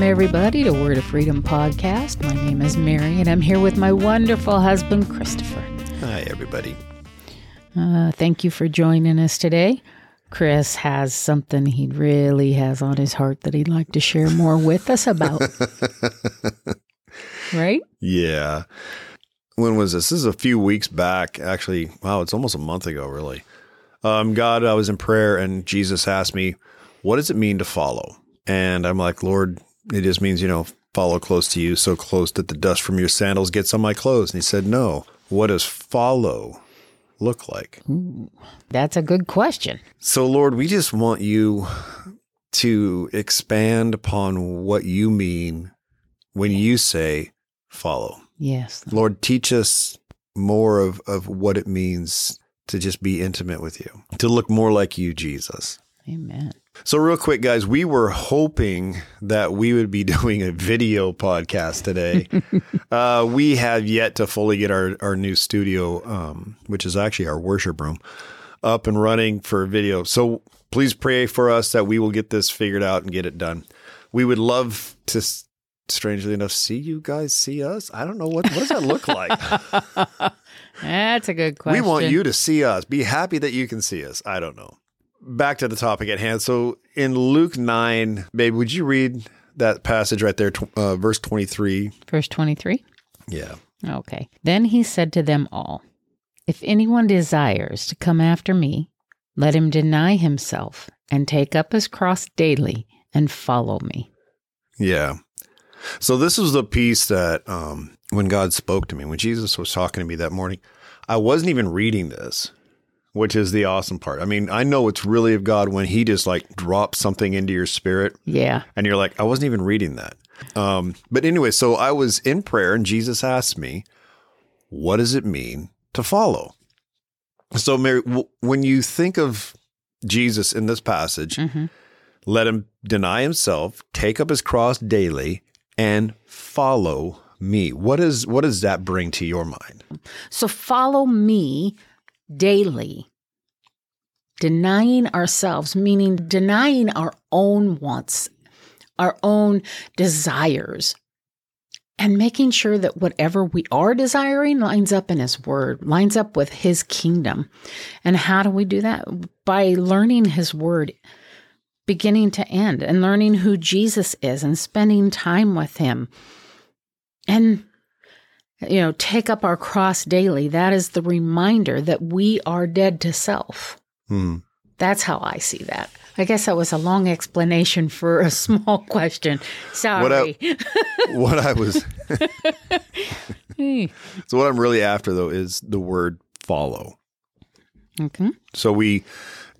Welcome, everybody, to Word of Freedom podcast. My name is Mary, and I'm here with my wonderful husband, Christopher. Hi, everybody. Uh, thank you for joining us today. Chris has something he really has on his heart that he'd like to share more with us about. right? Yeah. When was this? This is a few weeks back. Actually, wow, it's almost a month ago, really. Um, God, I was in prayer and Jesus asked me, What does it mean to follow? And I'm like, Lord, it just means, you know, follow close to you, so close that the dust from your sandals gets on my clothes. And he said, No. What does follow look like? That's a good question. So, Lord, we just want you to expand upon what you mean when you say follow. Yes. Lord, teach us more of, of what it means to just be intimate with you, to look more like you, Jesus. Amen. So, real quick, guys, we were hoping that we would be doing a video podcast today. uh, we have yet to fully get our, our new studio, um, which is actually our worship room, up and running for video. So, please pray for us that we will get this figured out and get it done. We would love to, strangely enough, see you guys see us. I don't know what, what does that look like. That's a good question. We want you to see us. Be happy that you can see us. I don't know. Back to the topic at hand. So in Luke 9, babe, would you read that passage right there, tw- uh, verse 23? Verse 23? Yeah. Okay. Then he said to them all, If anyone desires to come after me, let him deny himself and take up his cross daily and follow me. Yeah. So this was the piece that um, when God spoke to me, when Jesus was talking to me that morning, I wasn't even reading this, which is the awesome part. I mean, I know it's really of God when He just like drops something into your spirit. Yeah. And you're like, I wasn't even reading that. Um, but anyway, so I was in prayer and Jesus asked me, What does it mean to follow? So, Mary, w- when you think of Jesus in this passage, hmm let him deny himself, take up his cross daily, and follow me. What is what does that bring to your mind? So follow me daily. Denying ourselves, meaning denying our own wants, our own desires, and making sure that whatever we are desiring lines up in His Word, lines up with His kingdom. And how do we do that? By learning His Word beginning to end and learning who Jesus is and spending time with Him. And you know, take up our cross daily. That is the reminder that we are dead to self. Hmm. That's how I see that. I guess that was a long explanation for a small question. Sorry. What I was Hmm. so what I'm really after though is the word follow. okay. So we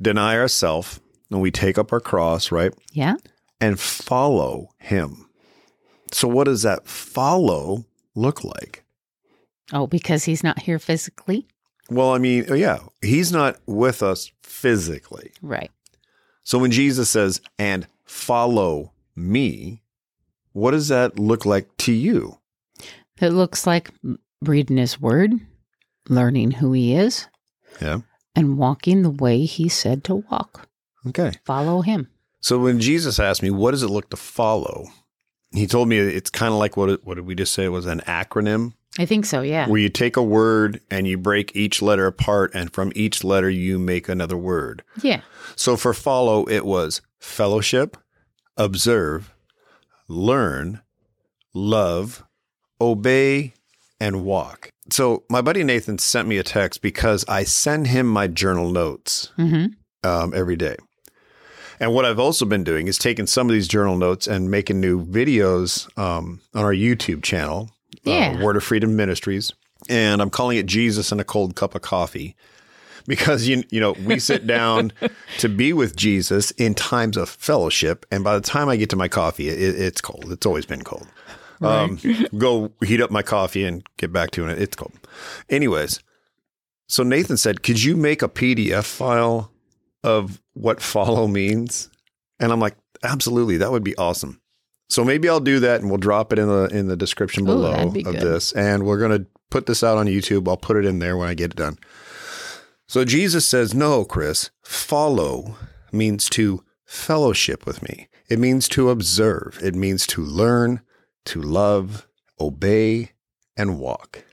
deny ourselves and we take up our cross, right? Yeah. And follow him. So what does that follow look like? Oh, because he's not here physically? Well, I mean, oh, yeah, he's not with us physically. Right. So when Jesus says, and follow me, what does that look like to you? It looks like reading his word, learning who he is, Yeah. and walking the way he said to walk. Okay. Follow him. So when Jesus asked me, what does it look to follow? He told me it's kind of like what, what did we just say it was an acronym I think so, yeah. where you take a word and you break each letter apart and from each letter you make another word. Yeah. So for follow, it was fellowship, observe, learn, love, obey, and walk. So my buddy Nathan sent me a text because I send him my journal notes hmm um, every day. And what I've also been doing is taking some of these journal notes and making new videos um, on our YouTube channel, Yeah. uh, Word of Freedom Ministries. And I'm calling it Jesus and a Cold Cup of Coffee because you you know we sit down to be with Jesus in times of fellowship, and by the time I get to my coffee, it, it's cold. It's always been cold. Um, go heat up my coffee and get back to it. It's cold. Anyways, so Nathan said, "Could you make a PDF file of what follow means?" And I'm like, "Absolutely, that would be awesome." So maybe I'll do that, and we'll drop it in the in the description below that'd be of good. this, and we're gonna put this out on YouTube. I'll put it in there when I get it done. So Jesus says, No, Chris, follow means to fellowship with me. It means to observe. It means to learn, to love, obey, and walk.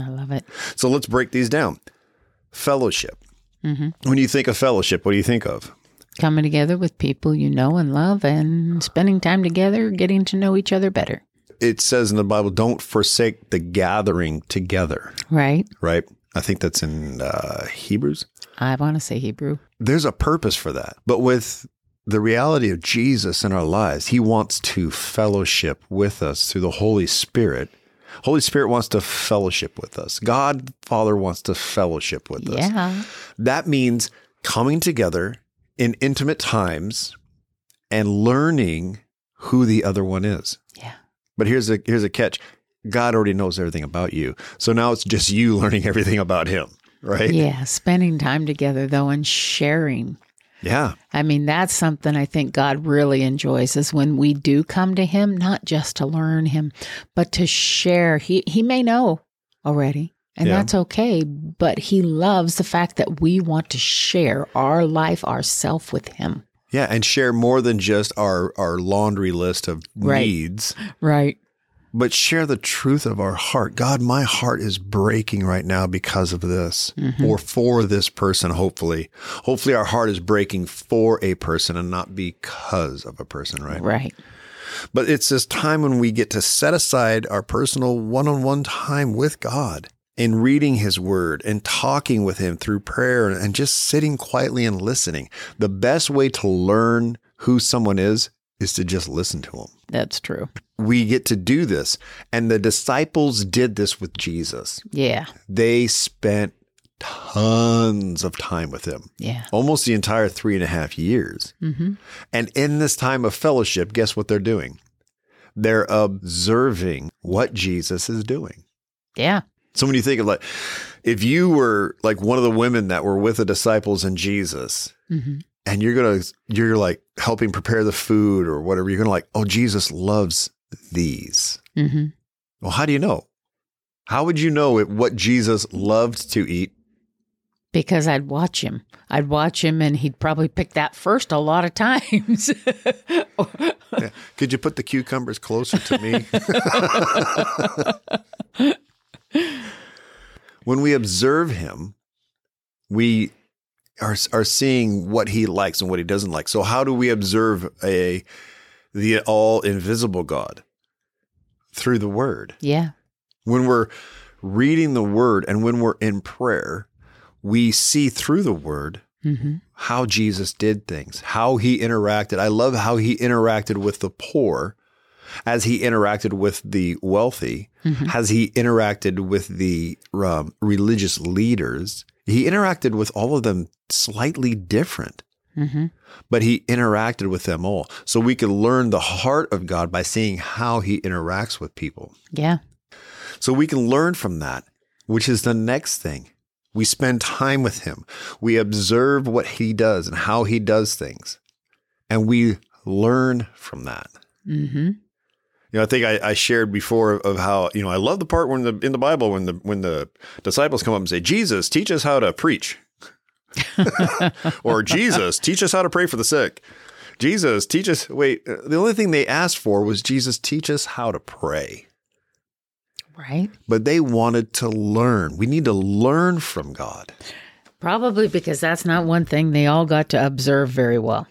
I love it. So let's break these down. Fellowship. hmm When you think of fellowship, what do you think of? Coming together with people you know and love and spending time together, getting to know each other better. It says in the Bible, don't forsake the gathering together, Right? right? I think that's in uh, Hebrews. I want to say Hebrew. There's a purpose for that. But with the reality of Jesus in our lives, he wants to fellowship with us through the Holy Spirit. Holy Spirit wants to fellowship with us. God Father wants to fellowship with us. Yeah. That means coming together in intimate times and learning who the other one is. Yeah. But here's a here's a catch. God already knows everything about you. So now it's just you learning everything about him, right? Yeah. Spending time together, though, and sharing. Yeah. I mean, that's something I think God really enjoys is when we do come to Him, not just to learn Him, but to share. He He may know already, and Yeah. that's okay. But He loves the fact that we want to share our life, ourself with Him. Yeah, and share more than just our our laundry list of Right. needs, Right. but share the truth of our heart. God, my heart is breaking right now because of this Mm-hmm. or for this person hopefully. Hopefully our heart is breaking for a person and not because of a person, right? Right. But it's this time when we get to set aside our personal one-on-one time with God in reading his word and talking with him through prayer and just sitting quietly and listening. The best way to learn who someone is is to just listen to them. That's true. We get to do this. And the disciples did this with Jesus. Yeah. They spent tons of time with him, Yeah. almost the entire three and a half years. Mm-hmm. And in this time of fellowship, guess what they're doing? They're observing what Jesus is doing. Yeah. So when you think of like, if you were like one of the women that were with the disciples and Jesus, Mm-hmm. and you're gonna you're like helping prepare the food or whatever, you're gonna like, oh, Jesus loves these. Mm-hmm. Well, how do you know? How would you know it, what Jesus loved to eat? Because I'd watch him. I'd watch him, and he'd probably pick that first a lot of times. Yeah. Could you put the cucumbers closer to me? when we observe him, we are are seeing what he likes and what he doesn't like. So how do we observe a the all invisible God? Through the word. yeah. When we're reading the word and when we're in prayer, we see through the word Mm-hmm. how Jesus did things, how he interacted. I love how he interacted with the poor as he interacted with the wealthy, Mhm. as he interacted with the um, religious leaders. He interacted with all of them slightly different, Mm-hmm. but he interacted with them all. So we could learn the heart of God by seeing how he interacts with people. Yeah. So we can learn from that, which is the next thing. We spend time with him. We observe what he does and how he does things. And we learn from that. Mm-hmm. You know, I think I, I shared before of how, you know, I love the part when the in the Bible when the when the disciples come up and say, Jesus, teach us how to preach. or Jesus, teach us how to pray for the sick. Jesus, teach us wait, uh, the only thing they asked for was Jesus, teach us how to pray Right. but they wanted to learn. We need to learn from God. Probably because that's not one thing they all got to observe very well.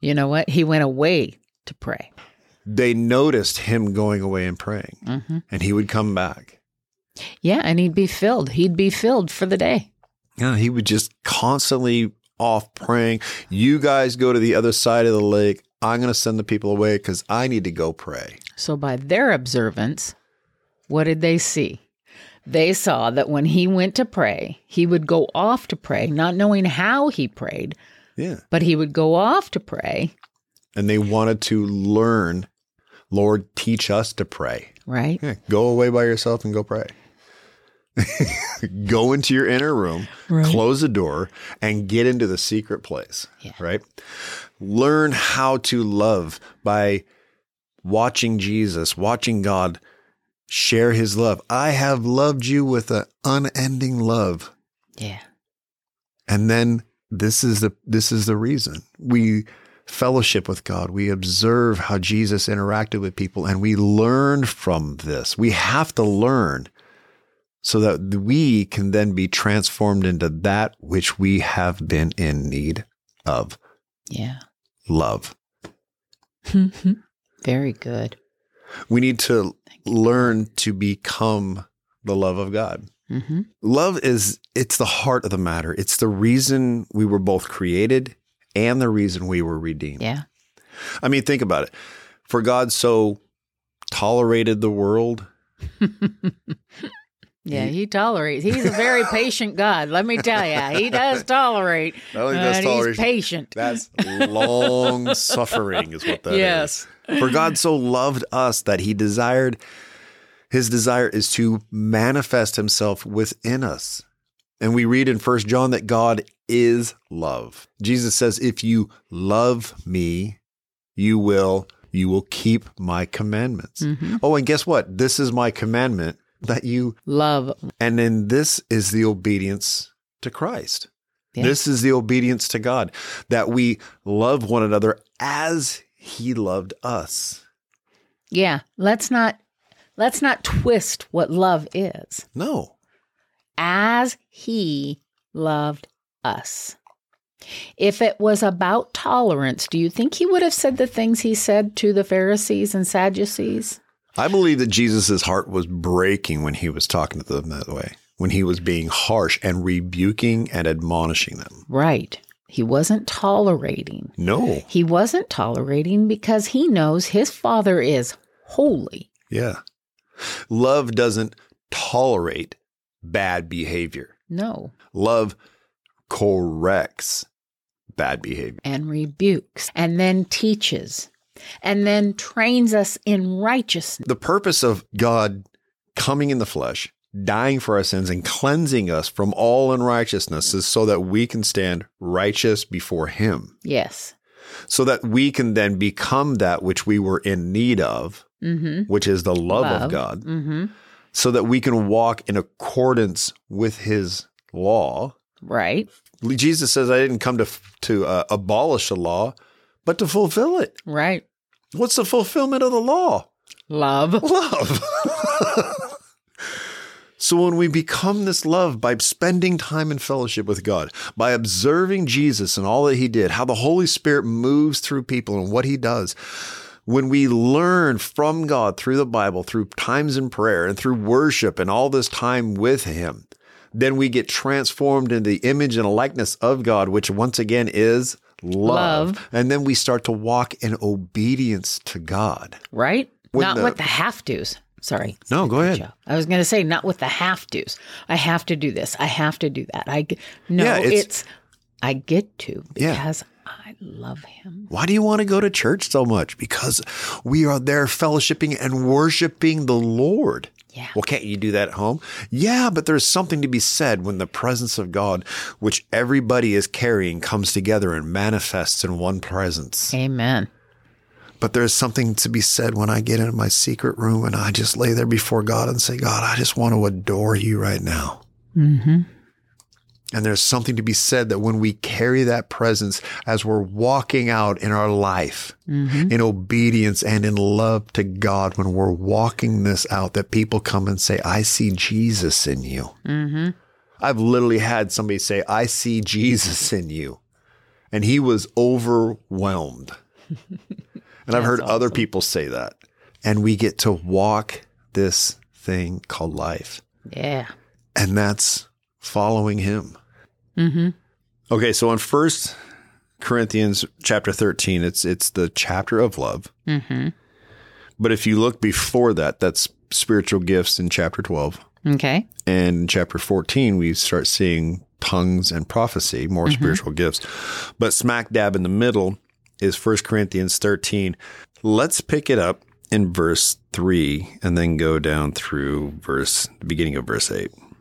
You know what? He went away to pray. They noticed him going away and praying, Mm-hmm. and he would come back. Yeah, and he'd be filled. He'd be filled for the day. Yeah, he would just constantly off praying. You guys go to the other side of the lake. I'm going to send the people away because I need to go pray. So, by their observance, what did they see? They saw that when he went to pray, he would go off to pray, not knowing how he prayed, Yeah. but he would go off to pray, And they wanted to learn, Lord, teach us to pray. right? Yeah. Go away by yourself and go pray. go into your inner room, Right. close the door, and get into the secret place. Yeah. Right? Learn how to love by watching Jesus, watching God share his love. I have loved you with an unending love. Yeah. And then this is the this is the reason. We fellowship with God. We observe how Jesus interacted with people and we learn from this. We have to learn so that we can then be transformed into that which we have been in need of Yeah. love. Very good. We need to learn to become the love of God. hmm Love is it's the heart of the matter. It's the reason we were both created and the reason we were redeemed. Yeah. I mean, think about it. For God so tolerated the world. Yeah, he tolerates. He's a very patient God. Let me tell you, he does tolerate. Not does he's patient. That's long suffering, is what that is. yes. For God so loved us that he desired, his desire is to manifest himself within us. And we read in First John that God is love. Jesus says, if you love me, you will, you will keep my commandments. Mhm. Oh, and guess what? This is my commandment that you, Love. and then this is the obedience to Christ. Yeah. This is the obedience to God that we love one another as he loved us. Yeah. Let's not let's not twist what love is. No. As he loved us. If it was about tolerance, do you think he would have said the things he said to the Pharisees and Sadducees? I believe that Jesus' heart was breaking when he was talking to them that way, when he was being harsh and rebuking and admonishing them. Right. He wasn't tolerating. No. He wasn't tolerating because he knows his father is holy. Yeah. Love doesn't tolerate bad behavior. No. Love corrects bad behavior. And rebukes and then teaches and then trains us in righteousness. The purpose of God coming in the flesh, dying for our sins, and cleansing us from all unrighteousness is so that we can stand righteous before Him, Yes. so that we can then become that which we were in need of, Mm-hmm. which is the love, of God, Mm-hmm. So that we can walk in accordance with His law. Right. Jesus says, "I didn't come to to uh, abolish the law, but to fulfill it." Right. What's the fulfillment of the law? Love. love. so when we become this love by spending time in fellowship with God, by observing Jesus and all that he did, how the Holy Spirit moves through people and what he does, when we learn from God through the Bible, through times in prayer and through worship and all this time with him, then we get transformed into the image and likeness of God, which once again is love. Love. And then we start to walk in obedience to God. Right. When not the- with the have tos. Sorry. No, go ahead. Joe. I was going to say not with the have tos. I have to do this. I have to do that. I no. Yeah, it's- it's, I get to Yeah. I love him. Why do you want to go to church so much? Because we are there fellowshipping and worshiping the Lord. Yeah. Well, can't you do that at home? Yeah, but there's something to be said when the presence of God, which everybody is carrying, comes together and manifests in one presence. Amen. But there's something to be said when I get into my secret room and I just lay there before God and say, God, I just want to adore you right now. Mm-hmm. And there's something to be said that when we carry that presence as we're walking out in our life, Mm-hmm. in obedience and in love to God, when we're walking this out, that people come and say, I see Jesus in you. Mm-hmm. I've literally had somebody say, I see Jesus in you. And he was overwhelmed. and I've heard other people say that. And we get to walk this thing called life. Yeah. And that's following him. Mm-hmm. Okay, so in First Corinthians chapter 13, it's it's the chapter of love. Mm-hmm. But if you look before that, that's spiritual gifts in chapter 12. Okay. And in chapter 14, we start seeing tongues and prophecy, more spiritual gifts. But smack dab in the middle is First Corinthians 13. Let's pick it up in verse 3 and then go down through verse the beginning of verse 8.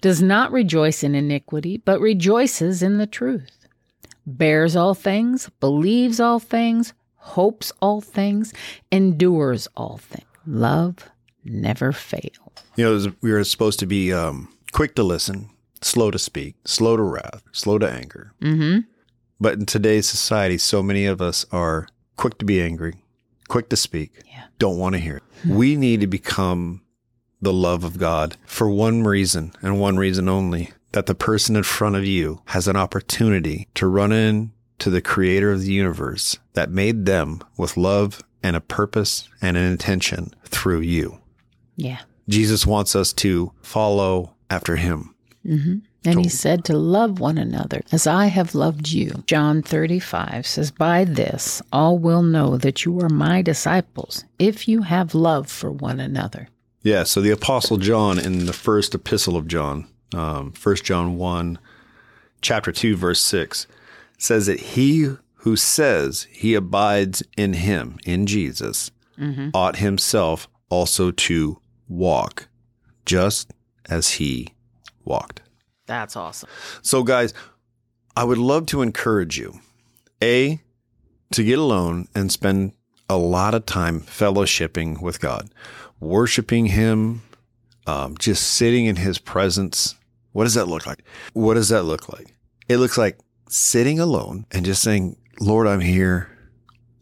does not rejoice in iniquity, but rejoices in the truth, bears all things, believes all things, hopes all things, endures all things. Love never fails. You know, we are supposed to be um, quick to listen, slow to speak, slow to wrath, slow to anger. Mm-hmm. But in today's society, so many of us are quick to be angry, quick to speak, Yeah. don't want to hear it. We need to become the love of God for one reason and one reason only that the person in front of you has an opportunity to run in to the creator of the universe that made them with love and a purpose and an intention through you. Yeah. Jesus wants us to follow after him. Mm-hmm. And he said to love one another as I have loved you. John 35 says, By this all will know that you are my disciples if you have love for one another. Yeah, so the Apostle John in the first epistle of John, um, 1 John 1, chapter 2, verse 6, says that he who says he abides in him, in Jesus, ought himself also to walk just as he walked. That's awesome. So, guys, I would love to encourage you, A, to get alone and spend a lot of time fellowshipping with God, worshiping Him, um, just sitting in His presence. What does that look like? What does that look like? It looks like sitting alone and just saying, Lord, I'm here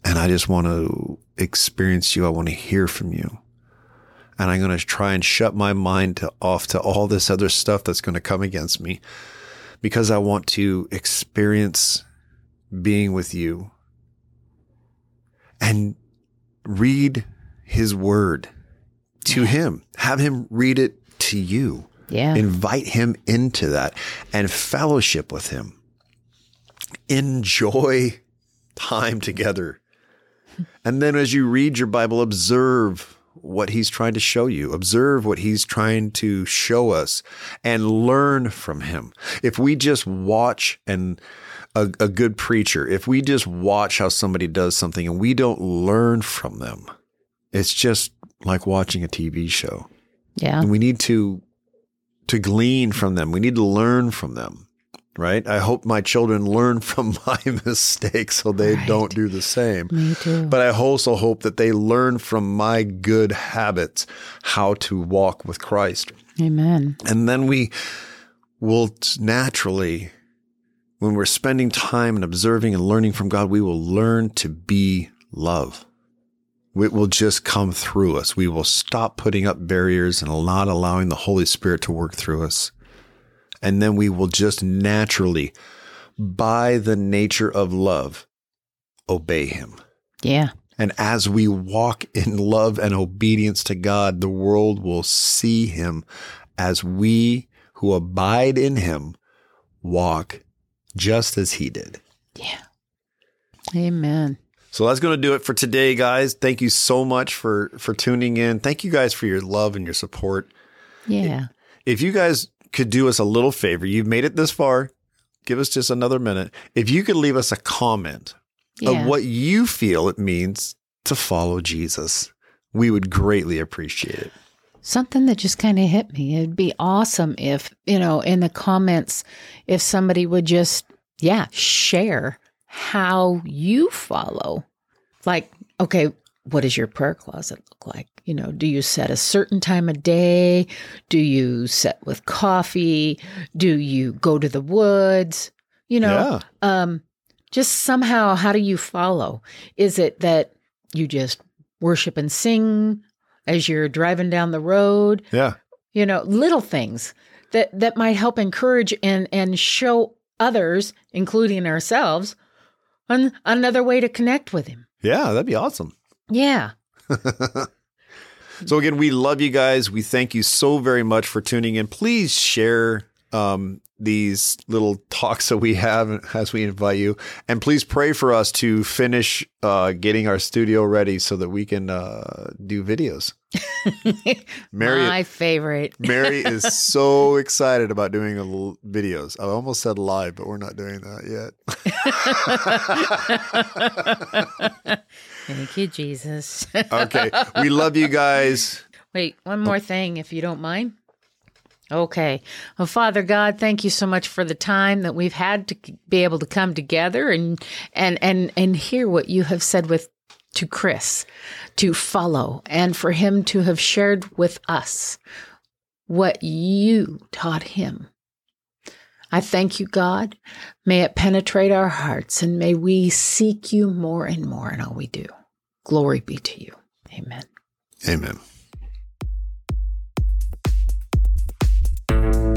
and I just want to experience you. I want to hear from you and I'm going to try and shut my mind to, off to all this other stuff that's going to come against me because I want to experience being with you and read his word to him. Have him read it to you. Yeah. Invite him into that and fellowship with him. Enjoy time together. And then as you read your Bible, observe what he's trying to show you. Observe what he's trying to show us and learn from him. If we just watch and a, a good preacher, if we just watch how somebody does something and we don't learn from them, it's just like watching a TV show. yeah. And we need to to glean from them. We need to learn from them. Right? I hope my children learn from my mistakes so they Right. don't do the same. Me too. But I also hope that they learn from my good habits how to walk with Christ. Amen. And then we will naturally, when we're spending time and observing and learning from God, we will learn to be love. It will just come through us. We will stop putting up barriers and not allowing the Holy Spirit to work through us. And then we will just naturally, by the nature of love, obey Him. Yeah. And as we walk in love and obedience to God, the world will see him as we who abide in him walk just as he did. Yeah. Amen. So that's going to do it for today, guys. Thank you so much for for tuning in. Thank you guys for your love and your support. Yeah. If you guys could do us a little favor, you've made it this far. Give us just another minute. If you could leave us a comment Yeah. of what you feel it means to follow Jesus, we would greatly appreciate it. Something that just kind of hit me. It'd be awesome if, you know, in the comments, if somebody would just, yeah, share how you follow. Like, okay, what does your prayer closet look like? You know, do you set a certain time of day? Do you set with coffee? Do you go to the woods? You know, yeah. um, just somehow, how do you follow? Is it that you just worship and sing as you're driving down the road? Yeah. You know, little things that that might help encourage and and show others, including ourselves, an, another way to connect with Him. Yeah. That'd be awesome. Yeah, So again, we love you guys. We thank you so very much for tuning in. Please share um, these little talks that we have as we invite you. And please pray for us to finish uh, getting our studio ready so that we can uh, do videos. Mary, My favorite. Mary is so excited about doing l- videos. I almost said live, but we're not doing that yet. Thank you, Jesus. okay. We love you guys. Wait, one more thing, if you don't mind. Okay. Well, Father God, thank you so much for the time that we've had to be able to come together and and and and hear what you have said with to Chris to follow and for him to have shared with us what you taught him. I thank you, God. May it penetrate our hearts and may we seek you more and more in all we do. Glory be to you. Amen. Amen. thank you